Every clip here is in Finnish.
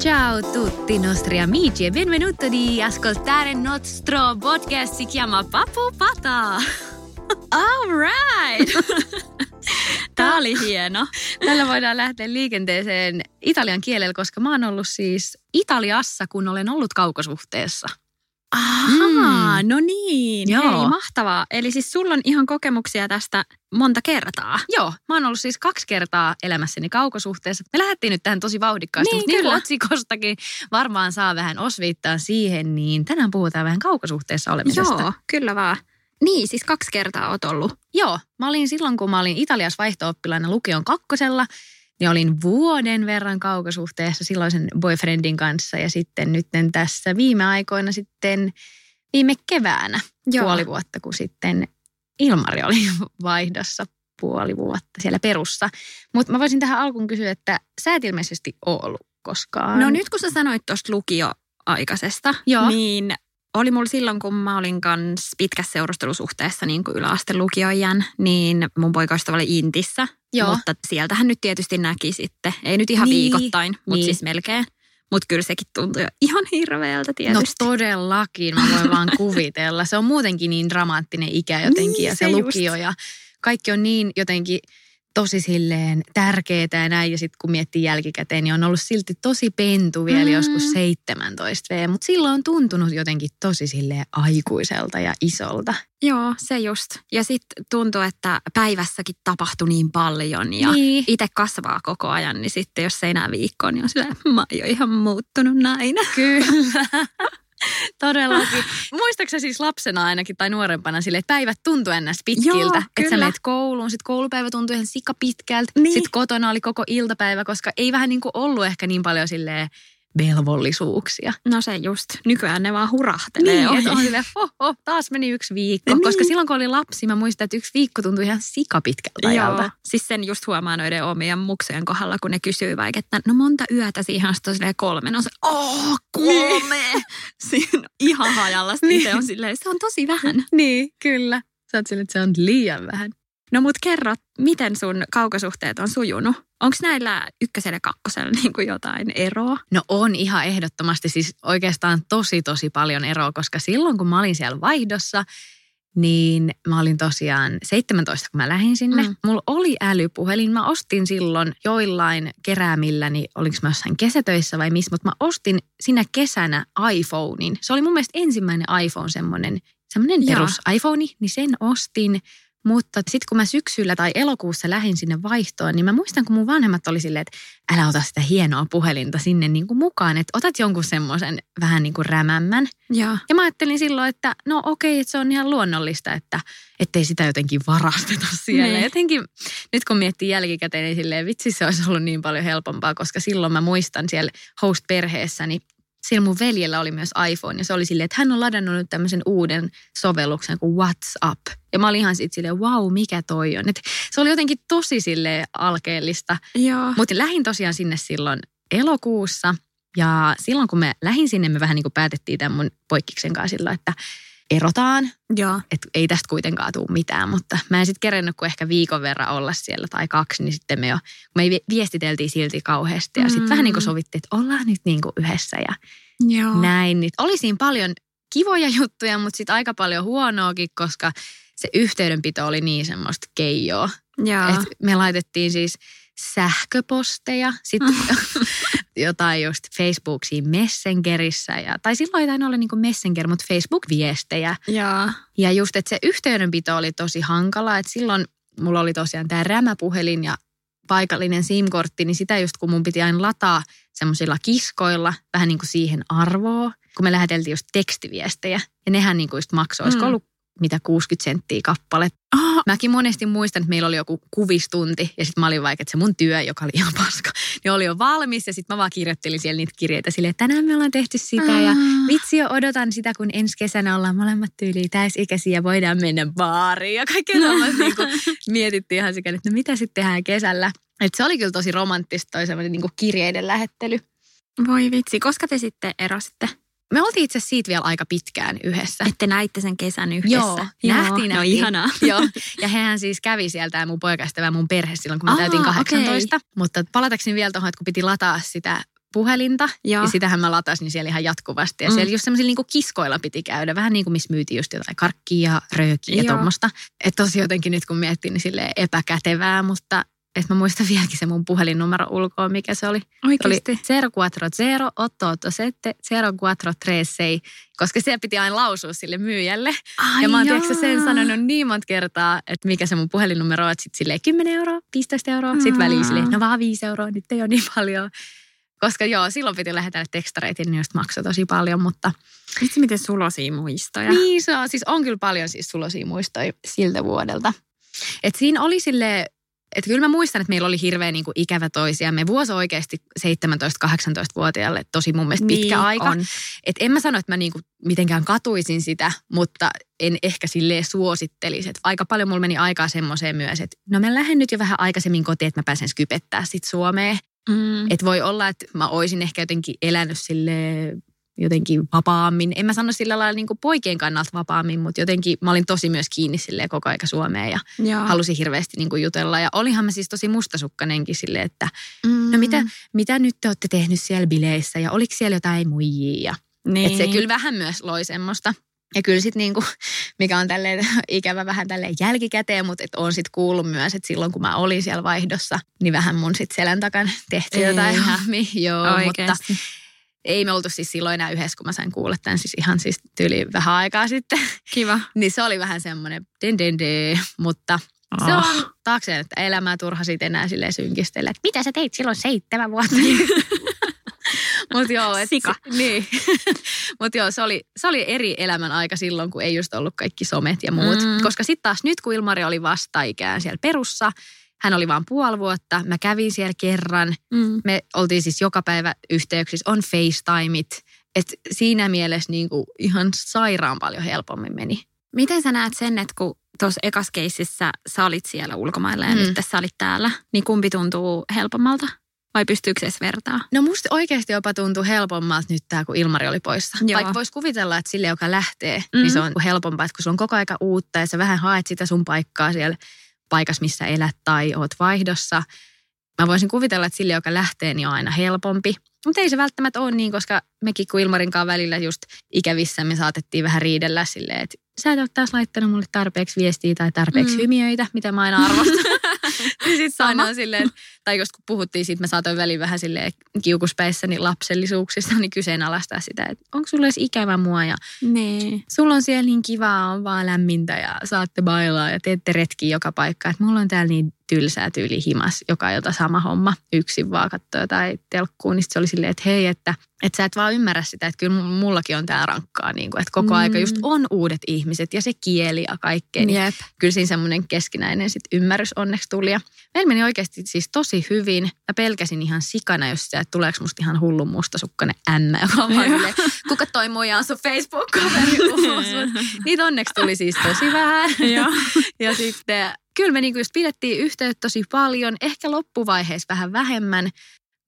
Ciao tutti nostri amici e benvenuto di ascoltare il nostro podcast si chiama Papu Pata. All right! Tämä oli hieno. Tällä voidaan lähteä liikenteeseen italian kielellä, koska mä oon ollut siis Italiassa, kun olen ollut kaukosuhteessa. Ahaa, no niin. Joo. Hei, mahtavaa. Eli siis sulla on ihan kokemuksia tästä monta kertaa. Joo, mä oon ollut siis kaksi kertaa elämässäni kaukosuhteessa. Me lähdettiin nyt tähän tosi vauhdikkaasti, Niin, mutta niin kyllä. otsikostakin varmaan saa vähän osviittaa siihen, niin tänään puhutaan vähän kaukosuhteessa olemisesta. Joo, kyllä vaan. Niin, siis kaksi kertaa oot ollut. Joo, mä olin silloin, kun mä olin Italiassa vaihto-oppilaina lukion kakkosella, niin olin vuoden verran kaukosuhteessa silloisen boyfriendin kanssa ja sitten nyt tässä viime aikoina sitten viime keväänä Joo. puoli vuotta, kun sitten Ilmari oli vaihdossa puoli vuotta siellä perussa. Mutta mä voisin tähän alkuun kysyä, että sä et ilmeisesti ollut koskaan. No nyt kun sä sanoit tuosta lukioaikaisesta, Joo. niin oli mulla silloin, kun mä olin kans pitkässä seurustelusuhteessa niin kuin yläaste lukioijan, niin mun poikaystävä oli Intissä. Joo. Mutta sieltähän nyt tietysti näki sitten. Ei nyt ihan Niin, viikoittain, mutta niin. siis melkein. Mutta kyllä sekin tuntui jo ihan hirveältä No tietysti. todellakin, mä voin vaan kuvitella. Se on muutenkin niin dramaattinen ikä jotenkin Niin, ja se, se just. lukio ja kaikki on niin jotenkin tosi silleen tärkeää ja näin. Ja sitten kun miettii jälkikäteen, niin on ollut silti tosi pentu vielä Mm. joskus 17 V. Mutta silloin on tuntunut jotenkin tosi silleen aikuiselta ja isolta. Joo, se just. Ja sitten tuntuu, että päivässäkin tapahtui niin paljon ja Niin. itse kasvaa koko ajan, niin sitten jos ei enää viikkoon, niin on silleen, mä oon jo ihan muuttunut näin. Kyllä. Todellakin. Muistaaksä siis lapsena ainakin tai nuorempana sille, että päivät tuntui ennäs pitkiltä. Joo, että sä menet kouluun, sitten koulupäivä tuntui ihan sika pitkältä. Niin. Sitten kotona oli koko iltapäivä, koska ei vähän niin kuin ollut ehkä niin paljon silleen velvollisuuksia. No se just. Nykyään ne vaan hurahtelee Niin, että on silleen, oh, oh, taas meni yksi viikko. Niin. Koska silloin kun oli lapsi, mä muistan, että yksi viikko tuntui ihan sika pitkältä ajalta. Joo. Siis sen just huomaa noiden omien muksujen kohdalla, kun ne kysyy vaikka, että no monta yötä siihen on sitten silleen kolme. No se, oh, kolme! Siinä on ihan hajalla. Niin. itse on silleen, se on tosi vähän. Niin, kyllä. Sä oot silleen, että se on liian vähän. No mut kerro, miten sun kaukosuhteet on sujunut? Onko näillä ykkösellä ja kakkosella niin kuin jotain eroa? No on ihan ehdottomasti siis oikeastaan tosi tosi paljon eroa, koska silloin kun mä olin siellä vaihdossa, niin mä olin tosiaan 17, kun mä lähdin sinne. Mm. Mulla oli älypuhelin. Mä ostin silloin joillain keräämilläni, olinko mä jossain kesätöissä vai missä, mutta mä ostin sinä kesänä iPhonein. Se oli mun mielestä ensimmäinen iPhone, semmoinen, semmoinen perus iPhone, niin sen ostin. Mutta sitten kun mä syksyllä tai elokuussa lähdin sinne vaihtoon, niin mä muistan, kun mun vanhemmat oli silleen, että älä ota sitä hienoa puhelinta sinne niin kuin mukaan, että otat jonkun semmoisen vähän niin kuin rämämmän. Joo. Ja mä ajattelin silloin, että no okei, että se on ihan luonnollista, että ettei sitä jotenkin varasteta siellä. Niin. Jotenkin nyt kun miettii jälkikäteen, niin silleen vitsi se olisi ollut niin paljon helpompaa, koska silloin mä muistan siellä host-perheessäni, siellä mun veljellä oli myös iPhone ja se oli silleen, että hän on ladannut nyt tämmöisen uuden sovelluksen kuin WhatsApp. Ja mä olin ihan sitten silleen, wow, mikä toi on. Et se oli jotenkin tosi silleen alkeellista. Mutta lähdin tosiaan sinne silloin elokuussa. Ja silloin kun me lähdin sinne, me vähän niin kuin päätettiin tämän mun poikkiksen kanssa sillä, että erotaan. Joo. Että ei tästä kuitenkaan tule mitään, mutta mä en sitten kerennyt kuin ehkä viikon verran olla siellä tai kaksi, niin sitten me jo, me viestiteltiin silti kauheasti. Ja sitten Mm. vähän niin kuin sovittiin, että ollaan nyt niin kuin yhdessä ja Joo. näin. Niin oli siinä paljon kivoja juttuja, mutta sitten aika paljon huonoakin, koska se yhteydenpito oli niin semmoista keijoa. Joo. Et me laitettiin siis sähköposteja, sitten jotain just Facebookiin Messengerissä. Ja, tai silloin ei tainnut olla niin Messenger, mutta Facebook-viestejä. Joo. Ja just, että se yhteydenpito oli tosi hankala, että silloin mulla oli tosiaan tämä rämäpuhelin ja paikallinen SIM-kortti, niin sitä just kun mun piti aina lataa semmoisilla kiskoilla vähän niin kuin siihen arvoa, kun me läheteltiin just tekstiviestejä. Ja nehän niin kuin just maksoi, olisiko Mm. ollut mitä 60 senttiä kappale. Oh, Mäkin monesti muistan, että meillä oli joku kuvistunti ja sitten mä olin vaikka, että se mun työ, joka oli ihan paska, niin oli jo valmis ja sitten mä vaan kirjoittelin siellä niitä kirjeitä silleen, että tänään me ollaan tehty sitä ja vitsi jo odotan sitä, kun ensi kesänä ollaan molemmat tyyliin täysikäisiä ja voidaan mennä baariin ja kaikkea tällaista niin kuin mietittiin ihan sikäli, että no mitä sitten tehdään kesällä. Et se oli kyllä tosi romanttista toi semmoinen niin kirjeiden lähettely. voi vitsi, koska te sitten erositte? Me oltiin itse asiassa siitä vielä aika pitkään yhdessä. Että näitte sen kesän yhdessä. Joo, nähtiin, No nähtiin. ihanaa. Joo, ja hehän siis kävi sieltä mun poikaystävä mun perhe silloin, kun mä Aa, täytin okei. 18. Mutta palatakseni vielä tuohon, että kun piti lataa sitä puhelinta, Joo. ja sitähän mä latasin siellä ihan jatkuvasti. Ja Mm. siellä just semmoisilla niinku kiskoilla piti käydä, vähän niin kuin missä myytiin just jotain karkkia ja röökiä ja Joo. tuommoista. Että tosi jotenkin nyt kun miettii, niin epäkätevää, mutta että mä muistan vieläkin se mun puhelinnumero ulkoa, mikä se oli. Se oli Oikeasti. 040 887 0436, koska se piti aina lausua sille myyjälle. Ai Ja mä oon tiedätkö, sen sanonut niin monta kertaa, että mikä se mun puhelinnumero on, että sit silleen 10 euroa, 15 euroa, Mm. väliin silleen, no vaan 5 euroa, nyt ei ole niin paljon. Koska joo, silloin piti lähetellä tekstareita, niin just maksoi tosi paljon, mutta Vitsi, miten sulosia muistoja. niin se on, siis on kyllä paljon siis sulosia muistoja siltä vuodelta. Et siinä oli sille että kyllä mä muistan, että meillä oli hirveän niin kuin ikävä toisiamme. Vuosi oikeasti 17-18-vuotiaalle tosi mun mielestä pitkä Niin aika. on. Et en mä sano, että mä niinku mitenkään katuisin sitä, mutta en ehkä silleen suosittelisi. Et aika paljon mulla meni aikaa semmoiseen myös, että no mä lähden nyt jo vähän aikaisemmin kotiin, että mä pääsen skypettää sit Suomeen. Mm. Että voi olla, että mä oisin ehkä jotenkin elänyt sille jotenkin vapaammin. En mä sano sillä lailla niin poikien kannalta vapaammin, mutta jotenkin mä olin tosi myös kiinni silleen koko aika Suomeen ja Joo. halusin hirveästi niin jutella. Ja olihan mä siis tosi mustasukkanenkin silleen, että Mm. no mitä, mitä nyt te olette tehnyt siellä bileissä ja oliko siellä jotain muijia Niin. et se kyllä vähän myös loi semmoista. Ja kyllä sitten niinku, mikä on tälleen ikävä vähän tälleen jälkikäteen, mutta et on sitten kuullut myös, että silloin kun mä olin siellä vaihdossa, niin vähän mun sitten selän takana tehtiin Ei. jotain hommia. Joo, mutta Oikeasti. Ei me oltu siis silloin enää yhdessä, kun mä sain kuulla tämän siis ihan siis tyyli vähän aikaa sitten. Kiva. niin se oli vähän semmoinen den den den, mutta se Oh. on taakseen, että elämää turha siitä enää silleen synkistellä, että mitä sä teit silloin seitsemän vuotta. Mutta joo, et, Sika. Niin. Mutta joo, se oli, se oli eri elämän aika silloin, kun ei just ollut kaikki somet ja muut. Mm. Mm. Koska sitten taas nyt, kun Ilmari oli vasta-ikään siellä perussa, hän oli vain puoli vuotta, mä kävin siellä kerran. Mm. Me oltiin siis joka päivä yhteyksissä, on FaceTimeit. Et siinä mielessä niinku ihan sairaan paljon helpommin meni. Miten sä näet sen, että kun tuossa ekas keississä sä olit siellä ulkomailla ja Mm. nyt sä olit täällä, niin kumpi tuntuu helpommalta? Vai pystyykö se edes vertaa? No musta oikeasti jopa tuntuu helpommalta nyt tämä, kun Ilmari oli poissa. Joo. Vaikka voisi kuvitella, että sille, joka lähtee, Mm. niin se on helpompaa, että kun sulla on koko aika uutta ja sä vähän haet sitä sun paikkaa siellä paikassa, missä elät tai oot vaihdossa. Mä voisin kuvitella, että sille, joka lähtee, niin on aina helpompi. Mutta ei se välttämättä ole niin, koska mekin kun Ilmarin kanssa välillä just ikävissä me saatettiin vähän riidellä silleen, että sä et ole taas laittanut mulle tarpeeksi viestiä tai tarpeeksi Mm. hymiöitä, mitä mä aina arvostan. niin sit Sama. aina silleen, tai just kun puhuttiin siitä, mä saatoin väliin vähän silleen kiukuspäissäni lapsellisuuksista, niin kyseenalaistaa sitä, että onko sulla edes ikävä mua ja Nee. sulla on siellä niin kivaa, on vaan lämmintä ja saatte bailaa ja teette retkiä joka paikka. Että mulla on täällä niin tylsää tyyli himas, joka on jota sama homma. Yksin vaan katsoo jotain telkkuun, niin se oli silleen, että hei, että, että sä et vaan ymmärrä sitä, että kyllä mullakin on tää rankkaa. Niin kuin, että koko Mm. aika just on uudet ihmiset ja se kieli ja kaikkea. Niin Jep. kyllä siinä semmoinen keskinäinen sit ymmärrys onneksi tuli. Ja meillä meni oikeasti siis tosi hyvin. Mä pelkäsin ihan sikana, jos sitä, että tuleeko musta ihan hullun mustasukkainen ämmä, joka on vaan silleen, kuka toi muija on sun Facebook-kaveri. Mut Niitä onneksi tuli siis tosi vähän. Ja sitten kyllä me niinku just pidettiin yhteyttä tosi paljon, ehkä loppuvaiheessa vähän vähemmän,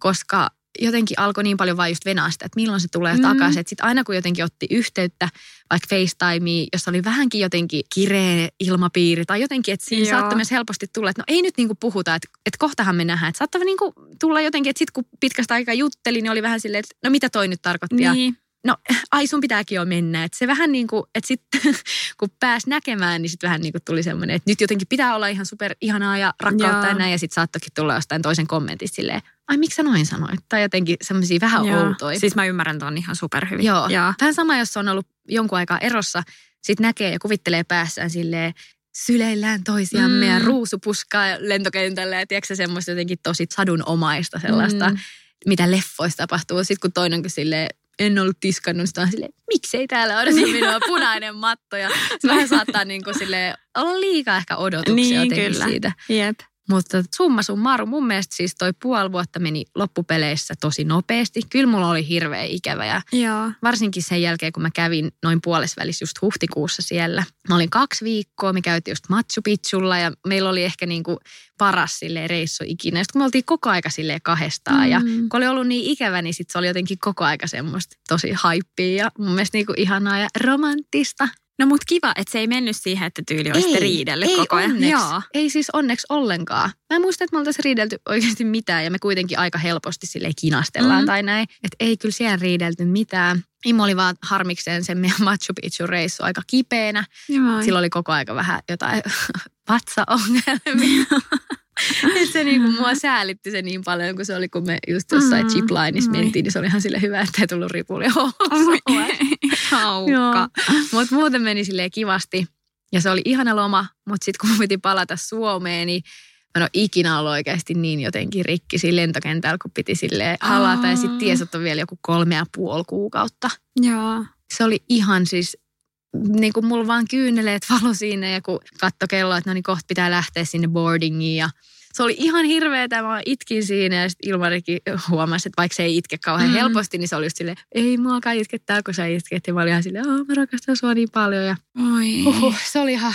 koska jotenkin alkoi niin paljon vaan just venaa sitä, että milloin se tulee Mm. takaisin. Että sitten aina kun jotenkin otti yhteyttä, vaikka FaceTimea, jossa oli vähänkin jotenkin kireä ilmapiiri tai jotenkin, että siinä Joo. saattoi myös helposti tulla, että no ei nyt niinku puhuta, että, että kohtahan me nähdään. Että saattoi niinku tulla jotenkin, että sitten kun pitkästä aikaa jutteli, niin oli vähän silleen, että no mitä toi nyt tarkoitti. Niin. no ai sun pitääkin jo mennä. Että se vähän niin kuin, että sitten kun pääs näkemään, niin sitten vähän niin kuin tuli semmoinen, että nyt jotenkin pitää olla ihan super ihanaa ja rakkautta Joo. ja näin. Ja sitten saattokin tulla jostain toisen kommentista silleen, ai miksi sä noin sanoit? Tai jotenkin semmoisia vähän Joo. outoja. Siis mä ymmärrän ton ihan superhyvin. Joo. Joo. Vähän sama, jos on ollut jonkun aikaa erossa, sitten näkee ja kuvittelee päässään silleen, syleillään toisiamme Mm. ja ruusupuskaa lentokentällä ja tiedätkö semmoista jotenkin tosi sadunomaista sellaista, Mm. mitä leffoissa tapahtuu. Sitten kun toinen on silleen, en ollut tiskannut, sitä on silleen, miksei täällä odota minua punainen matto. Ja se vähän saattaa niin kuin silleen, olla liikaa ehkä odotuksia Niin, jotenkin kyllä. siitä. Jep. Mutta summa summarum, mun mielestä siis toi puoli vuotta meni loppupeleissä tosi nopeasti. Kyllä mulla oli hirveä ikävä ja Joo. varsinkin sen jälkeen, kun mä kävin noin puolesvälissä just huhtikuussa siellä. Mä olin kaksi viikkoa, me käytiin just Machu Picchulla ja meillä oli ehkä niin kuin paras silleen reissu ikinä. Sitten kun me oltiin koko aika silleen kahdestaan mm. ja kun oli ollut niin ikävä, niin sit se oli jotenkin koko aika semmoista tosi haippia ja mun mielestä niin kuin ihanaa ja romanttista. No mut kiva, että se ei mennyt siihen, että tyyli olisitte riidellyt ei koko ajan. Onneksi, Joo. Ei siis onneksi ollenkaan. Mä en muista, että me oltaisiin riidelty oikeasti mitään ja me kuitenkin aika helposti sille kinastellaan Mhm. tai näin. Että ei kyllä siellä riidelty mitään. Immo oli vaan harmikseen sen meidän Machu Picchu reissu aika kipeänä. Joo. Silloin oli koko aika vähän jotain vatsaongelmia. Et se niinku mua säälitti se niin paljon, kun se oli, kun me just jossain Mm. ziplineissa Oi. mentiin, niin se oli ihan sille hyvä, että ei tullut ripulia Haukka. Mutta muuten meni silleen kivasti. Ja se oli ihana loma, mutta sitten kun piti palata Suomeen, niin mä en ole ikinä ollut oikeasti niin jotenkin rikki siinä lentokentällä, kun piti silleen halata. Ja sitten ties, että on vielä joku kolme ja puoli kuukautta. Joo. Se oli ihan siis, niin kuin mulla vaan kyyneleet valo siinä ja kun katto kello, että no niin kohta pitää lähteä sinne boardingiin ja se oli ihan hirveetä, mä itkin siinä ja sitten Ilmarikin huomasi, että vaikka se ei itke kauhean Mm. helposti, niin se oli just silleen, ei muakaan itkettää, kun sä itket. Ja mä olin ihan silleen, "Aa, mä rakastan sua niin paljon ja Oi. Huhhuh, se oli ihan,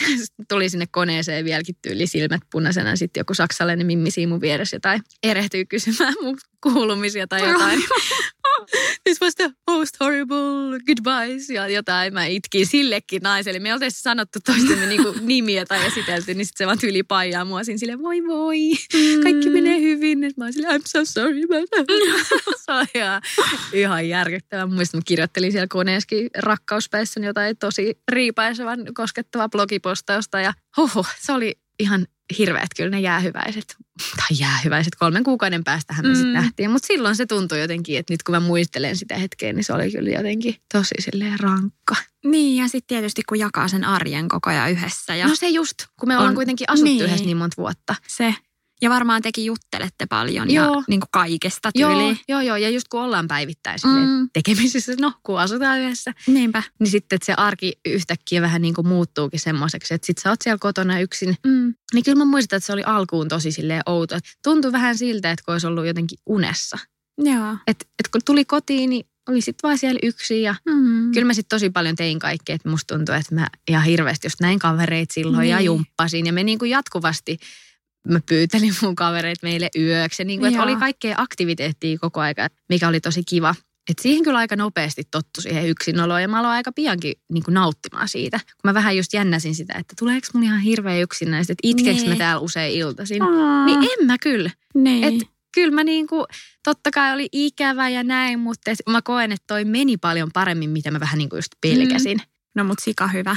tuli sinne koneeseen vieläkin tyyli silmät punaisena. Sitten joku saksalainen mimmi siinä mun vieressä jotain erehtyy kysymään mun kuulumisia tai jotain. This was the most horrible goodbyes ja jotain. Mä itkin sillekin naiselle. Me oltaisiin sanottu toistemme niinku nimiä tai esitelty, niin sitten se vaan tyyli paijaa mua siinä silleen, voi voi, kaikki menee hyvin. Et mä oon silleen, I'm so sorry. se on ihan, ihan järkyttävää. Muistan, mä kirjoittelin siellä koneessakin rakkauspäissäni jotain tosi riipaisevan koskettavaa blogipostausta ja huhhuh, se oli ihan hirveät kyllä ne jäähyväiset, tai jäähyväiset, kolmen kuukauden päästähän me mm. Sitten nähtiin. Mutta silloin se tuntui jotenkin, että nyt kun mä muistelen sitä hetkeä, niin se oli kyllä jotenkin tosi silleen rankka. Niin, ja sitten tietysti kun jakaa sen arjen koko ajan yhdessä. Ja No se just, kun me ollaan On- kuitenkin asuttu niin. yhdessä niin monta vuotta. se. Ja varmaan tekin juttelette paljon Joo. ja niin kuin kaikesta Joo, tyyliin. joo, joo, ja just kun ollaan päivittäin Mm. tekemisissä, no kun asutaan yhdessä, Niinpä. niin sitten että se arki yhtäkkiä vähän niin kuin muuttuukin semmoiseksi, että sit sä oot siellä kotona yksin. Mm. Niin kyllä mä muistan, että se oli alkuun tosi silleen outo. Et Tuntui vähän siltä, että kun olisi ollut jotenkin unessa. Joo. Että et kun tuli kotiin, niin oli sitten vaan siellä yksin ja Mm. Kyllä mä sitten tosi paljon tein kaikkea, että musta tuntui, että mä ihan hirveästi just näin kavereit silloin ja Niin. jumppasin. Ja me niin kuin jatkuvasti, mä pyytelin mun kavereit meille yöksi. Ja niin kuin, että Joo. oli kaikkea aktiviteettia koko aika, mikä oli tosi kiva. Et siihen kyllä aika nopeasti tottu siihen yksinoloon ja mä aloin aika piankin niin kuin nauttimaan siitä. Kun mä vähän just jännäsin sitä, että tuleeko mun ihan hirveä yksinäistä, että itkeekö mä Niin. täällä usein iltaisin. Aa, Niin en mä kyllä. niin. Et kyllä mä niinku, totta kai oli ikävä ja näin, mutta mä koen, että toi meni paljon paremmin, mitä mä vähän niinku just pelkäsin. No mut sika hyvä.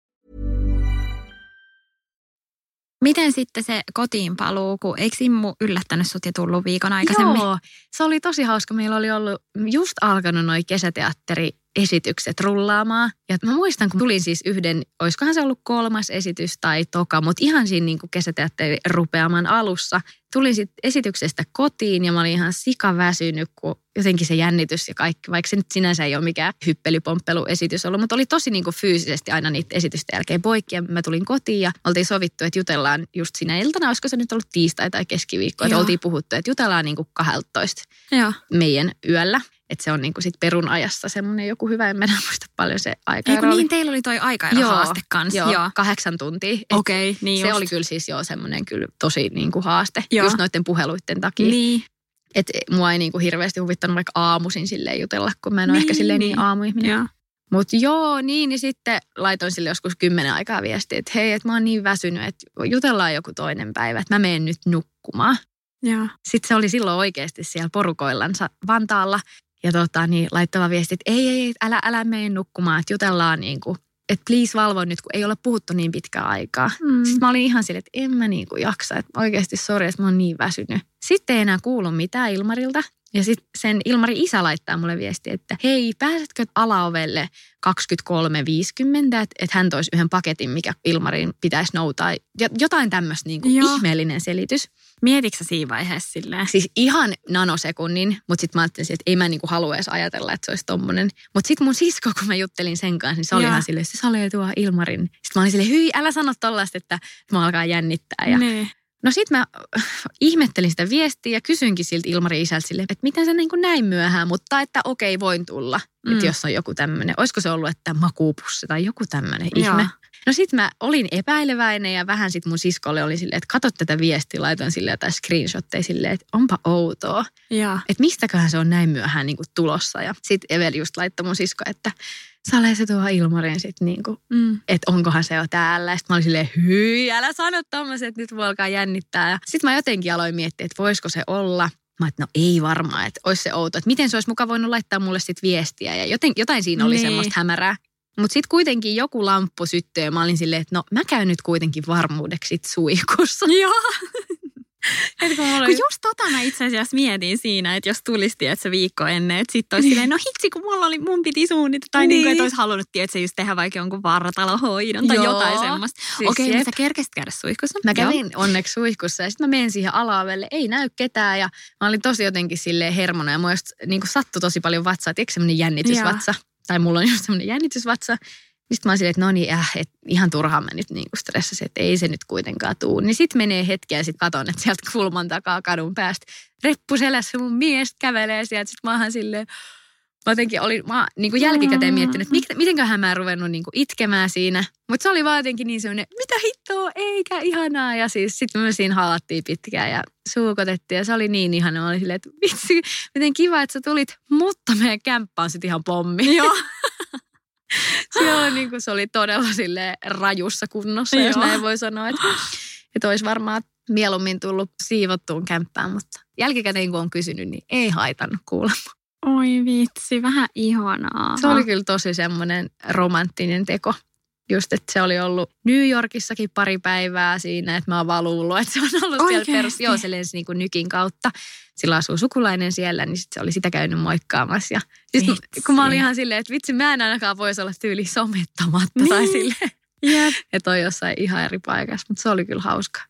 Miten sitten se kotiin paluu, kun eikö Immu yllättänyt sut ja tullut viikon aikaisemmin? Joo, se oli tosi hauska. Meillä oli ollut just alkanut noi kesäteatteri esitykset rullaamaan. Ja mä muistan, kun tulin siis yhden, olisikohan se ollut kolmas esitys tai toka, mutta ihan siinä niin kesäteatterin rupeaman alussa. Tulin sitten esityksestä kotiin ja mä olin ihan sikaväsynyt, kun jotenkin se jännitys ja kaikki, vaikka se nyt sinänsä ei ole mikään hyppelypomppeluesitys ollut, mutta oli tosi niin kuin fyysisesti aina niitä esitysten jälkeen poikki. Ja mä tulin kotiin ja oltiin sovittu, että jutellaan just sinä iltana, olisiko se nyt ollut tiistai tai keskiviikko, että oltiin puhuttu, että jutellaan niin kuin 12 Joo. meidän yöllä. Että se on niin kuin sit perun ajassa semmoinen joku hyvä, en mä enää muista paljon se aika Ei kun niin, teillä oli toi haaste kanssa. Joo, joo, kahdeksan tuntia. Okei, okay, niin Se just. oli kyllä siis jo semmoinen kyllä tosi niin kuin haaste, Joo. just noiden puheluiden takia. Niin. Et mua ei niin kuin hirveästi huvittanut vaikka aamuisin silleen jutella, kun mä en ole Niin, ehkä silleen niin, niin. aamuihminen. Joo. Mutta joo, niin, niin sitten laitoin sille joskus kymmenen aikaa viestiä, että hei, että mä oon niin väsynyt, että jutellaan joku toinen päivä, että mä menen nyt nukkumaan. Joo. Sitten se oli silloin oikeasti siellä porukoillansa Vantaalla ja tota, niin laittava viesti, että ei, ei, ei, älä, älä mene nukkumaan, että jutellaan niin kuin, että please valvo nyt, kun ei ole puhuttu niin pitkää aikaa. Mm. Sitten mä olin ihan silleen, että en mä niin kuin jaksa, että oikeasti sori, että mä oon niin väsynyt. Sitten ei enää kuulu mitään Ilmarilta. Ja sitten sen Ilmari isä laittaa mulle viesti, että hei, pääsetkö alaovelle 23.50, että et hän toisi yhden paketin, mikä Ilmarin pitäisi noutaa. Ja jotain tämmöistä niin kuin Joo. ihmeellinen selitys. Mietitkö siinä vaiheessa silleen? Siis ihan nanosekunnin, mutta sitten mä ajattelin, että ei mä niinku halua edes ajatella, että se olisi tommonen. Mutta sitten mun sisko, kun mä juttelin sen kanssa, niin se oli Joo. ihan silleen, että se salee tuo Ilmarin. Sitten mä olin silleen, hyi, älä sano tollaista, että mä alkaa jännittää. Ja Nee. No sitten mä ihmettelin sitä viestiä ja kysyinkin siltä Ilmarin isältä sille, että miten sä niin kuin näin myöhään, mutta että okei voin tulla, mm. että jos on joku tämmöinen. Olisiko se ollut, että makuupussi tai joku tämmöinen Joo. ihme. No sitten mä olin epäileväinen ja vähän sitten mun siskolle oli silleen, että katso tätä viestiä, laitoin sille jotain screenshotteja silleen, että onpa outoa. Että mistäköhän se on näin myöhään niin kuin tulossa. Ja sitten Eveli just laittoi mun sisko, että Sale se tuo Ilmarin sitten niin kuin Mm. että onkohan se jo täällä. Sitten mä olin silleen, hyi, älä sano tommoset, että nyt voi alkaa jännittää. Sitten mä jotenkin aloin miettiä, että voisiko se olla. Mä että no ei varmaan, että olisi se outo. Että miten se olisi muka voinut laittaa mulle sitten viestiä. Ja joten, jotain siinä oli Niin. semmoista hämärää. Mutta sitten kuitenkin joku lamppu syttyi ja mä olin silleen, että no mä käyn nyt kuitenkin varmuudeksi sit suihkussa. Joo. Et kun mulla Kun just tota mä itse asiassa mietin siinä, että jos tulisi että se viikko ennen, että sitten olisi silleen, no hitsi, kun mulla oli, mun piti suunnitella. Tai niin. niin kuin, Niin. että olisi halunnut, että se just tehdä vaikka jonkun vartalohoidon tai Joo. jotain semmoista. Siis Okei, jep. mutta sä kerkesit käydä suihkussa? Mä Joo. kävin onneksi suihkussa ja sitten mä menin siihen alaovelle, ei näy ketään ja mä olin tosi jotenkin silleen hermona ja mua just niin sattui tosi paljon vatsaa, tiedätkö semmoinen jännitysvatsa, tai mulla on just semmoinen jännitysvatsa. Sitten mä olin silleen, että no niin, äh, et ihan turhaan mä nyt niin stressasin, että ei se nyt kuitenkaan tuu. Niin sitten menee hetki ja sitten katon, että sieltä kulman takaa kadun päästä reppu selässä mun mies kävelee sieltä. Sitten mä oon silleen, mä jotenkin olin, mä oon niin kuin jälkikäteen miettinyt, että mik- mitenköhän mä en ruvennut niin kuin itkemään siinä. Mutta se oli vaan jotenkin niin semmoinen, mitä hittoa, eikä ihanaa. Ja siis sitten me siinä halattiin pitkään ja suukotettiin ja se oli niin ihana. Mä olin silleen, että vitsi, miten kiva, että sä tulit, mutta meidän kämppä on sitten ihan pommi. Joo. Siellä oli, niin kuin, se oli todella sille rajussa kunnossa, jos Joo. näin voi sanoa. Että, että olisi varmaan mieluummin tullut siivottuun kämppään, mutta jälkikäteen kun on kysynyt, niin ei haitannut kuulla. Oi vitsi, vähän ihanaa. Se oli kyllä tosi semmoinen romanttinen teko. Just, että se oli ollut New Yorkissakin pari päivää siinä, että mä oon vaan luullut, että se on ollut siellä Oikeesti? perus. Joo, se lensi niin kuin nykin kautta. Sillä asuu sukulainen siellä, niin sit se oli sitä käynyt moikkaamassa. Ja siis Vitsi. kun mä olin ihan silleen, että vitsi, mä en ainakaan voisi olla tyyli somettamatta tai Niin. silleen, Jep. että on jossain ihan eri paikassa. Mutta se oli kyllä hauska.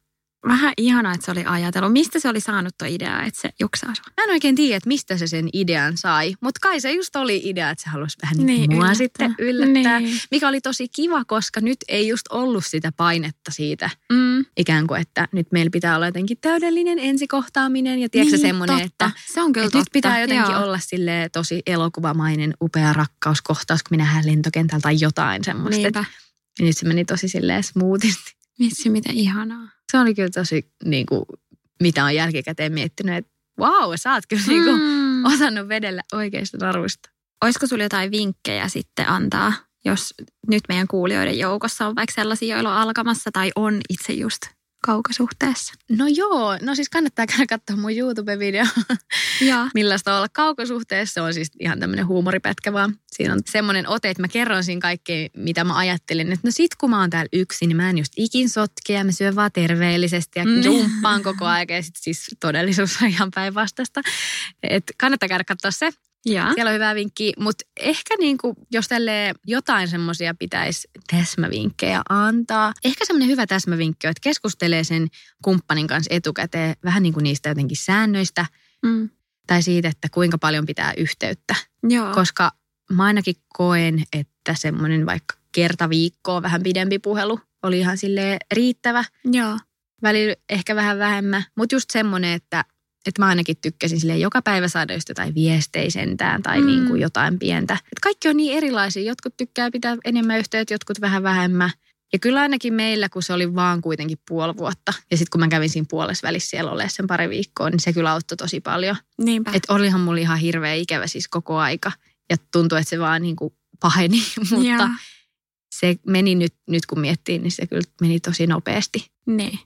Vähän ihanaa, että se oli ajatellut. Mistä se oli saanut tuo idea, että se juksaa sua? Mä en oikein tiedä, että mistä se sen idean sai, mutta kai se just oli idea, että se halusi vähän niin, Niin, mua yllättää. sitten yllättää. Niin. Mikä oli tosi kiva, koska nyt ei just ollut sitä painetta siitä, Mm. ikään kuin, että nyt meillä pitää olla jotenkin täydellinen ensikohtaaminen ja tiedätkö niin, semmoinen, totta. että, se on kyllä että nyt totta. pitää jotenkin Joo. olla sille tosi elokuvamainen, upea rakkauskohtaus, kun minä nähdään lentokentällä tai jotain semmoista. Niinpä. Ja nyt se meni tosi silleen smoothisti. Vitsi, miten ihanaa. Se oli kyllä tosi, niin kuin, mitä on jälkikäteen miettinyt, että vau, sä oot kyllä niin kuin, Mm. osannut vedellä oikeista naruista. Olisiko sulla jotain vinkkejä sitten antaa, jos nyt meidän kuulijoiden joukossa on vaikka sellaisia, joilla on alkamassa tai on itse just kaukosuhteessa? No joo, no siis kannattaa käydä katsoa mun YouTube-video, Joo. millaista olla kaukosuhteessa. Se on siis ihan tämmöinen huumoripätkä vaan. Siinä on semmoinen ote, että mä kerron siinä kaikkea, mitä mä ajattelin. Että no sit kun mä oon täällä yksin, niin mä en just ikin sotke ja mä syön vaan terveellisesti ja Mm. jumppaan koko ajan. Ja sit siis todellisuus on ihan päinvastaista. Et kannattaa käydä katsoa se. Ja. Siellä on hyvä vinkki, mutta ehkä niinku, jos tälle jotain semmoisia pitäisi täsmävinkkejä antaa. Ehkä semmoinen hyvä täsmävinkki on, että keskustelee sen kumppanin kanssa etukäteen vähän niin kuin niistä jotenkin säännöistä Mm. tai siitä, että kuinka paljon pitää yhteyttä. Joo. Koska mä ainakin koen, että semmoinen vaikka kerta viikkoon vähän pidempi puhelu oli ihan sille riittävä. Joo. Välillä ehkä vähän vähemmän, mutta just semmoinen, että, että mä ainakin tykkäsin sille joka päivä saada just jotain viestejä sentään tai Mm. mm. niin kuin jotain pientä. Et kaikki on niin erilaisia. Jotkut tykkää pitää enemmän yhteyttä, jotkut vähän vähemmän. Ja kyllä ainakin meillä, kun se oli vaan kuitenkin puoli vuotta. Ja sitten kun mä kävin siinä puolessa välissä siellä olemaan sen pari viikkoa, niin se kyllä auttoi tosi paljon. Niinpä. Että olihan mulla ihan hirveä ikävä siis koko aika. Ja tuntui, että se vaan niin kuin paheni, mutta se meni nyt, nyt kun miettii, niin se kyllä meni tosi nopeasti Niin.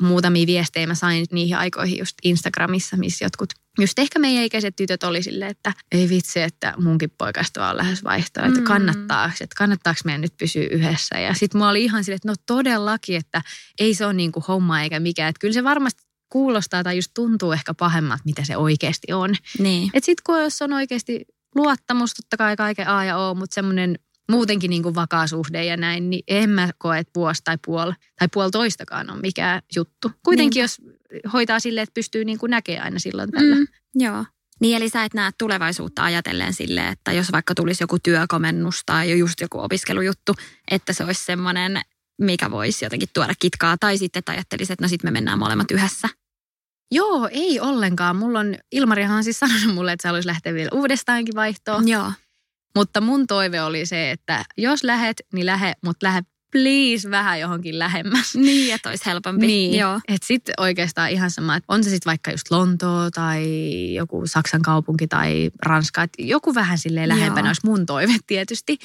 Muutamia viestejä mä sain niihin aikoihin just Instagramissa, missä jotkut, just ehkä meidän ikäiset tytöt oli silleen, että ei vitsi, että munkin poikasta vaan lähes vaihtoa, että Mm. kannattaako, että kannattaako meidän nyt pysyä yhdessä. Ja sitten mä olin ihan silleen, että no todellakin, että ei se ole niin kuin homma eikä mikään, että kyllä se varmasti kuulostaa tai just tuntuu ehkä pahemmalta, mitä se oikeasti on. Niin. Että sitten kun jos on oikeasti luottamus, totta kai kaiken A ja O, mutta semmoinen muutenkin niin kuin vakaa suhde ja näin, niin en mä koe, että vuosi tai puoli tai puolitoistakaan on mikään juttu. Kuitenkin jos hoitaa silleen, että pystyy niin kuin näkemään aina silloin tällä. Mm, joo. Niin eli sä et näe tulevaisuutta ajatellen sille, että jos vaikka tulisi joku työkomennus tai just joku opiskelujuttu, että se olisi semmoinen, mikä voisi jotenkin tuoda kitkaa. Tai sitten että ajattelisit, että no sitten me mennään molemmat yhdessä. Joo, ei ollenkaan. Mulla on, Ilmarihan on siis sanonut mulle, että se haluaisi lähteä vielä uudestaankin vaihtoon. Joo. Mutta mun toive oli se, että jos lähet, niin lähe, mutta lähde please vähän johonkin lähemmäs. Niin, että olisi helpompi. Niin, Joo. että sitten oikeastaan ihan sama, että on se sitten vaikka just Lontoo tai joku Saksan kaupunki tai Ranska, että joku vähän silleen lähempänä Joo. olisi mun toive tietysti.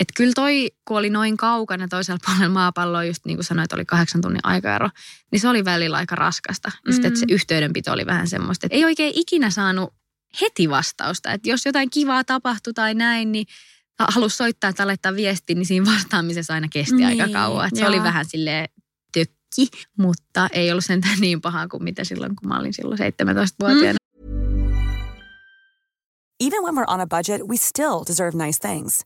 Että kyllä toi, kun oli noin kaukana toisella puolella maapalloa, just niin kuin sanoit, oli kahdeksan tunnin aikaero, niin se oli välillä aika raskasta. Just, että se Mm. yhteydenpito oli vähän semmoista, että ei oikein ikinä saanut heti vastausta. Että jos jotain kivaa tapahtui tai näin, niin halusi soittaa tai laittaa viesti, niin siinä vastaamisessa aina kesti aika Niin, kauan. Että se oli vähän silleen tökki, mutta ei ollut sentään niin pahaa kuin mitä silloin, kun mä olin silloin 17-vuotiaana. Even when we're on a budget, we still deserve nice things.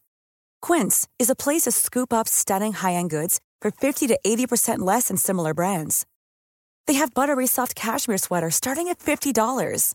Quince is a place to scoop up stunning high-end goods for 50 to 80% less than similar brands. They have buttery soft cashmere sweaters starting at $50,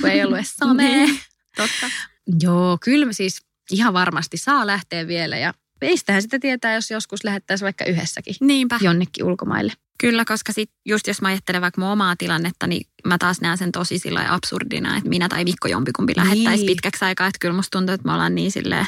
Kun ei ollut edes. Niin, Totta. Joo, kyllä siis ihan varmasti saa lähteä vielä ja meistähän sitä tietää, jos joskus lähettäisiin vaikka yhdessäkin Niinpä. jonnekin ulkomaille. Kyllä, koska sit just jos mä ajattelen vaikka mun omaa tilannetta, niin mä taas näen sen tosi sillä absurdina, että minä tai Mikko jompikumpi lähettäisi Niin. pitkäksi aikaa. Että kyllä musta tuntuu, että me ollaan niin silleen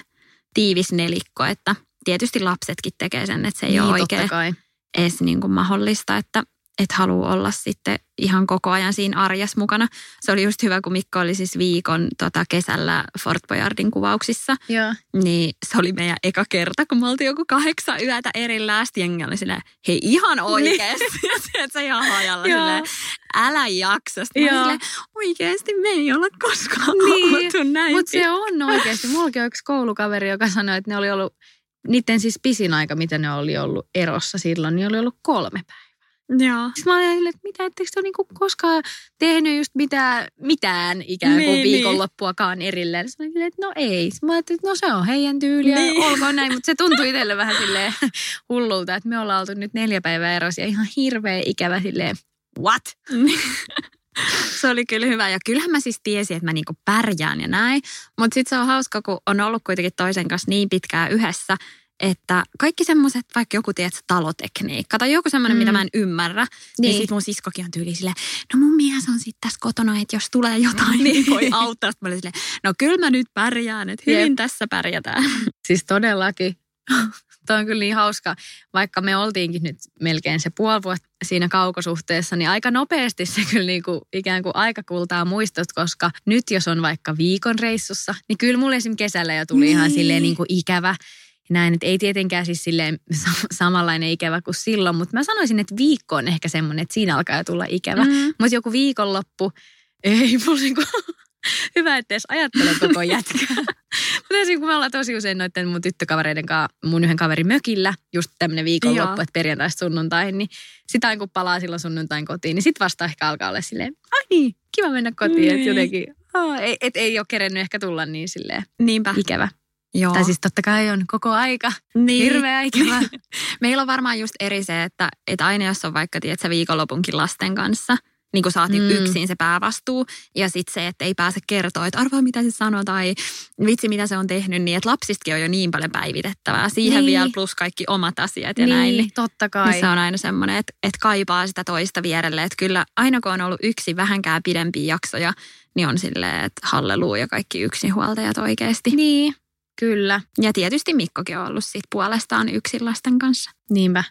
tiivis nelikko, että tietysti lapsetkin tekee sen, että se ei niin, ole oikein kai. edes niin kuin mahdollista, että et halua olla sitten ihan koko ajan siinä arjessa mukana. Se oli just hyvä, kun Mikko oli siis viikon tota, kesällä Fort Boyardin kuvauksissa. Joo. Niin se oli meidän eka kerta, kun me oltiin joku kahdeksan yötä erillään. Sitten jengi oli silleen, hei ihan oikeasti. Ja sieltä se ihan hajalla silleen, älä jaksa. Sitten Joo. silleen, oikeasti me ei olla koskaan Niin, oltu näin. Mutta se on oikeasti. Mullakin on yksi koulukaveri, joka sanoi, että ne oli ollut, niiden siis pisin aika, mitä ne oli ollut erossa silloin, niin oli ollut kolme päivää. Joo. Sitten mä olin että mitä, etteikö te ole niinku koskaan tehnyt just mitään, mitään ikään kuin Niin, niin, niin. viikonloppuakaan erilleen. Sitten mä olin että no ei. Sitten mä ajattelin, että no se on heidän tyyliä, Niin. olkoon näin. Mutta se tuntui itselle vähän silleen hullulta, että me ollaan oltu nyt neljä päivää erossa ja ihan hirveä ikävä silleen, what? Se oli kyllä hyvä ja kyllähän mä siis tiesin, että mä niinku pärjään ja näin. Mutta sitten se on hauska, kun on ollut kuitenkin toisen kanssa niin pitkään yhdessä, että kaikki semmoiset, vaikka joku tiedät, talotekniikka tai joku semmoinen, mm. mitä mä en ymmärrä, niin, niin sit mun siskokin on tyyli silleen, no mun mies on sitten tässä kotona, että jos tulee jotain, niin voi auttaa. Mä olin silleen, no kyllä mä nyt pärjään, että hyvin Jep. tässä pärjätään. Siis todellakin. Tuo on kyllä niin hauska, vaikka me oltiinkin nyt melkein se puoli vuotta siinä kaukosuhteessa, niin aika nopeasti se kyllä niin kuin ikään kuin aika kultaa muistot, koska nyt jos on vaikka viikon reissussa, niin kyllä mulle esimerkiksi kesällä jo tuli niin. ihan silleen niin kuin ikävä. Näin, että ei tietenkään siis silleen samanlainen ikävä kuin silloin, mutta mä sanoisin, että viikko on ehkä semmoinen, että siinä alkaa jo tulla ikävä. Mm. Mutta joku viikonloppu, ei mulla niinku Hyvä, että edes ajattele koko jätkää. Mutta kun me ollaan tosi usein noiden mun tyttökavereiden kanssa mun yhden kaverin mökillä, just tämmöinen viikonloppu, että perjantaista sunnuntaihin, niin sitä kun palaa silloin sunnuntain kotiin, niin sit vasta ehkä alkaa olla silleen, ai niin, kiva mennä kotiin, että niin. jotenkin, oh, ei, et ei ole kerennyt ehkä tulla niin silleen Niinpä. ikävä. Joo. Tai siis totta kai on koko aika niin. hirveä ikävä. Meillä on varmaan just eri se, että, että aina jos on vaikka tiedätkö, viikonlopunkin lasten kanssa – niin kuin oot mm. yksin se päävastuu. Ja sitten se, että ei pääse kertoa, että arvaa mitä se sanoo tai vitsi mitä se on tehnyt, niin että lapsistakin on jo niin paljon päivitettävää. Siihen niin. vielä plus kaikki omat asiat ja niin, näin. Niin totta kai. Niin se on aina semmoinen, että, että kaipaa sitä toista vierelle. Että kyllä aina kun on ollut yksi vähänkään pidempiä jaksoja, niin on silleen, että halleluu ja kaikki yksinhuoltajat oikeasti. Niin, Kyllä. Ja tietysti Mikkokin on ollut sit puolestaan yksin lasten kanssa. Niinpä.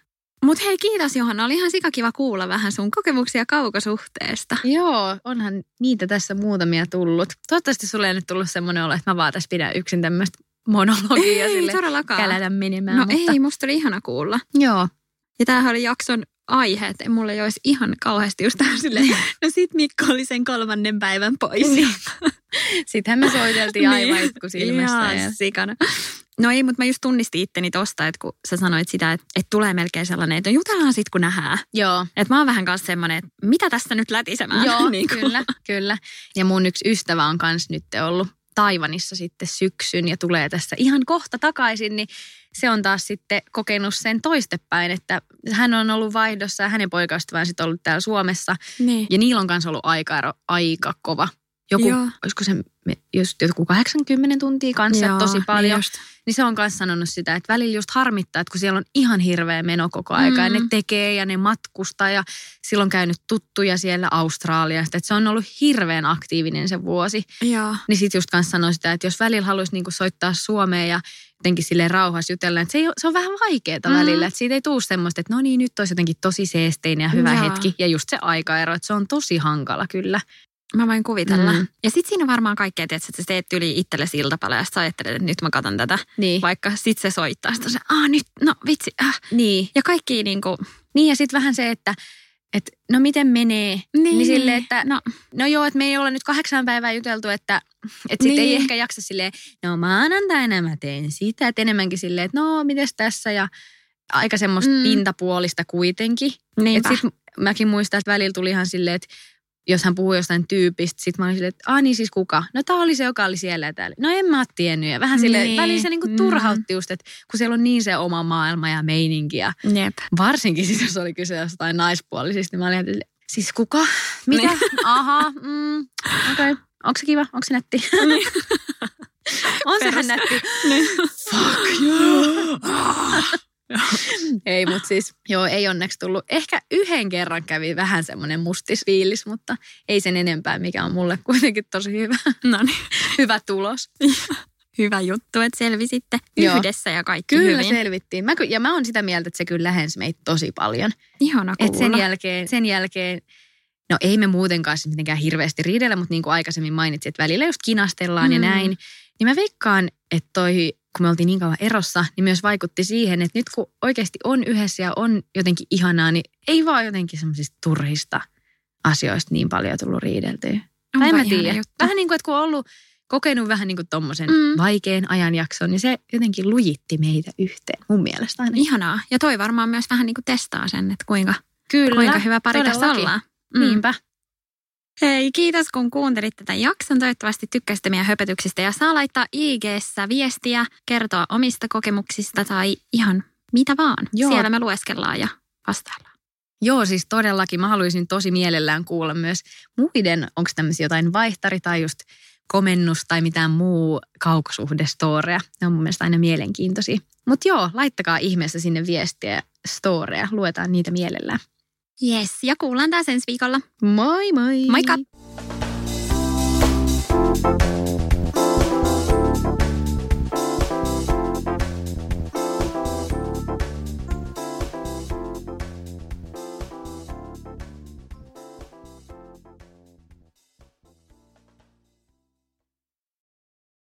Mutta hei, kiitos Johanna. Oli ihan sikakiva kuulla vähän sun kokemuksia kaukosuhteesta. Joo, onhan niitä tässä muutamia tullut. Toivottavasti sulle ei nyt tullut semmoinen olo, että mä vaan tässä pidän yksin tämmöistä monologia ei, sille kälätä menemään. No mutta... ei, musta oli ihana kuulla. Joo. Ja tämähän oli jakson aihe, että mulle ei olisi ihan kauheasti just sille, no sit Mikko oli sen kolmannen päivän pois. Niin. Sittenhän me soiteltiin aivan niin. silmästä. ja... sikana. No ei, mutta mä just tunnistin itteni tosta, että kun sä sanoit sitä, että, että tulee melkein sellainen, että no jutellaan sit kun nähdään. Joo. Että mä oon vähän kanssa semmoinen, että mitä tästä nyt lätisemään. Joo, niin kyllä, kyllä. Ja mun yksi ystävä on kanssa nyt ollut Taivanissa sitten syksyn ja tulee tässä ihan kohta takaisin, niin se on taas sitten kokenut sen toistepäin, että hän on ollut vaihdossa ja hänen poikaystävään sitten ollut täällä Suomessa. Niin. Ja niillä on kanssa ollut aika, aika kova. Joku, Joo. olisiko se just joku 80 tuntia kanssa, Joo, tosi niin paljon. Niin, niin se on myös sanonut sitä, että välillä just harmittaa, että kun siellä on ihan hirveä meno koko aika mm. ja ne tekee ja ne matkustaa ja silloin on käynyt tuttuja siellä Australiasta, että se on ollut hirveän aktiivinen se vuosi. Joo. Niin sitten just kanssa sanoi sitä, että jos välillä haluaisi niinku soittaa Suomeen ja jotenkin silleen rauhassa jutella, että se, ei, se on vähän vaikeaa mm. välillä, että siitä ei tule semmoista, että no niin, nyt olisi jotenkin tosi seesteinen ja hyvä Joo. hetki ja just se aikaero, että se on tosi hankala kyllä. Mä voin kuvitella. Mm. Ja sitten siinä varmaan kaikkea, että sä teet yli itsellesi iltapalja ja sä ajattelet, että nyt mä katson tätä. Niin. Vaikka sit se soittaa. Sitten se, aah nyt, no vitsi. Äh. Niin. Ja kaikki niin kuin... Niin ja sitten vähän se, että et, no miten menee. Niin, niin sille, että no. no joo, että me ei olla nyt kahdeksan päivää juteltu, että et sitten niin. ei ehkä jaksa silleen, no maanantaina mä teen sitä. Että enemmänkin silleen, että no mites tässä ja aika semmoista mm. pintapuolista kuitenkin. Niinpä. Et sit mäkin muistan, että välillä tuli ihan silleen, että jos hän puhuu jostain tyypistä, sit mä olin silleen, että niin siis kuka? No tää oli se, joka oli siellä ja täällä. No en mä oo tiennyt. Ja vähän silleen, niin. välillä se niinku mm. turhautti just, että kun siellä on niin se oma maailma ja meininki. Ja Jep. Varsinkin siis, jos oli kyse jostain naispuolisista, niin mä olin, että siis kuka? Mitä? Niin. Aha, mm, okei. Okay. Onko se kiva? Onko se nätti? Niin. on sehän nätti. Niin. Fuck you. ei, mutta siis joo, ei onneksi tullut. Ehkä yhden kerran kävi vähän semmoinen mustis fiilis, mutta ei sen enempää, mikä on mulle kuitenkin tosi hyvä. No niin. hyvä tulos. hyvä juttu, että selvisitte Joo. yhdessä ja kaikki kyllä hyvin. selvittiin. Mä, ja mä oon sitä mieltä, että se kyllä lähensi meitä tosi paljon. Ihana kuulla. Et sen jälkeen, sen jälkeen No ei me muutenkaan siis mitenkään hirveästi riidellä, mutta niin kuin aikaisemmin mainitsin, että välillä just kinastellaan mm. ja näin. Niin mä veikkaan, että toi kun me oltiin niin kauan erossa, niin myös vaikutti siihen, että nyt kun oikeasti on yhdessä ja on jotenkin ihanaa, niin ei vaan jotenkin semmoisista turhista asioista niin paljon tullut riideltyä. On tai mä tiedä. Vähän niin kuin, että kun on ollut kokenut vähän niin kuin tommosen mm. vaikean ajanjakson, niin se jotenkin lujitti meitä yhteen mun mielestä aina. Ihanaa. Ja toi varmaan myös vähän niin kuin testaa sen, että kuinga, Kyllä, kuinka hyvä pari tässä ollaan. Mm. Niinpä. Hei, kiitos kun kuuntelit tätä jakson. Toivottavasti tykkäsitte meidän höpötyksistä ja saa laittaa ig viestiä, kertoa omista kokemuksista tai ihan mitä vaan. Joo. Siellä me lueskellaan ja vastaillaan. Joo, siis todellakin. Mä haluaisin tosi mielellään kuulla myös muiden, onko tämmöisiä jotain vaihtari tai just komennus tai mitään muu kaukosuhdestoria. Ne on mun mielestä aina mielenkiintoisia. Mutta joo, laittakaa ihmeessä sinne viestiä, storeja. Luetaan niitä mielellään. Yes, ja kuullaan taas ensi viikolla. Moi moi! Moikka!